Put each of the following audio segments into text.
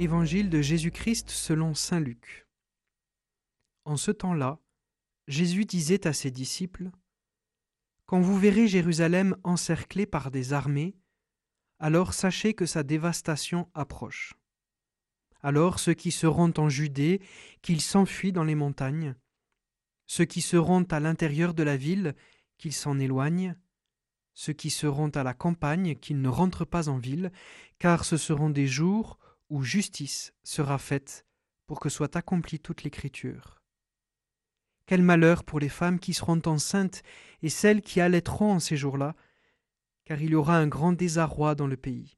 Évangile de Jésus-Christ selon Saint Luc. En ce temps-là, Jésus disait à ses disciples, Quand vous verrez Jérusalem encerclée par des armées, alors sachez que sa dévastation approche. Alors ceux qui seront en Judée, qu'ils s'enfuient dans les montagnes, ceux qui seront à l'intérieur de la ville, qu'ils s'en éloignent, ceux qui seront à la campagne, qu'ils ne rentrent pas en ville, car ce seront des jours où justice sera faite pour que soit accomplie toute l'écriture. Quel malheur pour les femmes qui seront enceintes et celles qui allaiteront en ces jours-là, car il y aura un grand désarroi dans le pays,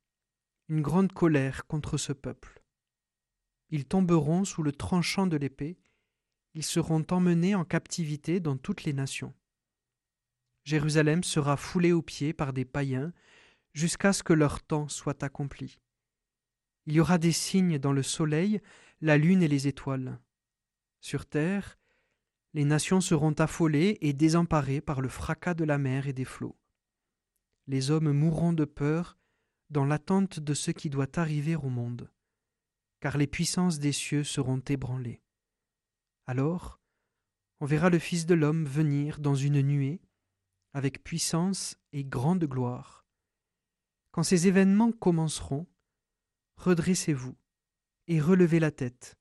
une grande colère contre ce peuple. Ils tomberont sous le tranchant de l'épée, ils seront emmenés en captivité dans toutes les nations. Jérusalem sera foulée aux pieds par des païens jusqu'à ce que leur temps soit accompli. Il y aura des signes dans le soleil, la lune et les étoiles. Sur terre, les nations seront affolées et désemparées par le fracas de la mer et des flots. Les hommes mourront de peur dans l'attente de ce qui doit arriver au monde, car les puissances des cieux seront ébranlées. Alors, on verra le Fils de l'homme venir dans une nuée, avec puissance et grande gloire. Quand ces événements commenceront, redressez-vous et relevez la tête,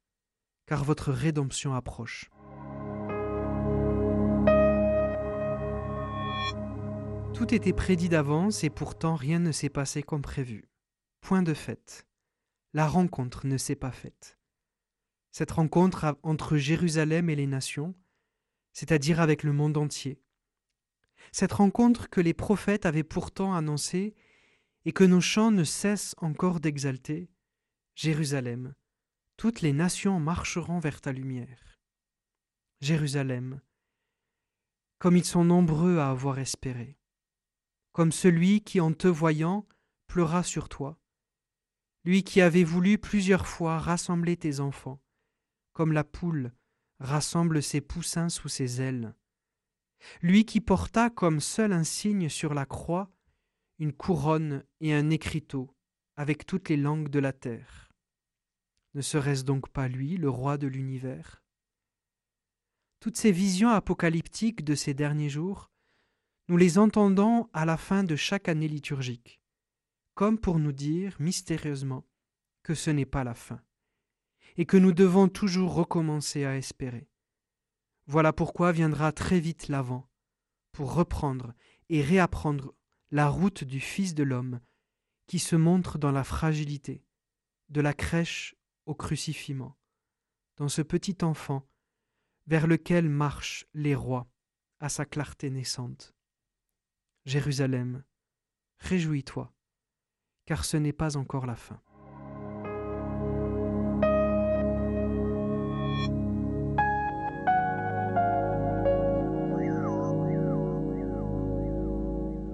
car votre rédemption approche. Tout était prédit d'avance et pourtant rien ne s'est passé comme prévu. Point de fait. La rencontre ne s'est pas faite. Cette rencontre entre Jérusalem et les nations, c'est-à-dire avec le monde entier. Cette rencontre que les prophètes avaient pourtant annoncée et que nos chants ne cessent encore d'exalter, Jérusalem, toutes les nations marcheront vers ta lumière. Jérusalem, comme ils sont nombreux à avoir espéré, comme celui qui, en te voyant, pleura sur toi, lui qui avait voulu plusieurs fois rassembler tes enfants, comme la poule rassemble ses poussins sous ses ailes, lui qui porta comme seul insigne sur la croix une couronne et un écriteau avec toutes les langues de la terre. Ne serait-ce donc pas lui, le roi de l'univers? Toutes ces visions apocalyptiques de ces derniers jours, nous les entendons à la fin de chaque année liturgique, comme pour nous dire mystérieusement que ce n'est pas la fin, et que nous devons toujours recommencer à espérer. Voilà pourquoi viendra très vite l'avant, pour reprendre et réapprendre la route du Fils de l'homme, qui se montre dans la fragilité, de la crèche au crucifiement, dans ce petit enfant vers lequel marchent les rois à sa clarté naissante. Jérusalem, réjouis-toi, car ce n'est pas encore la fin.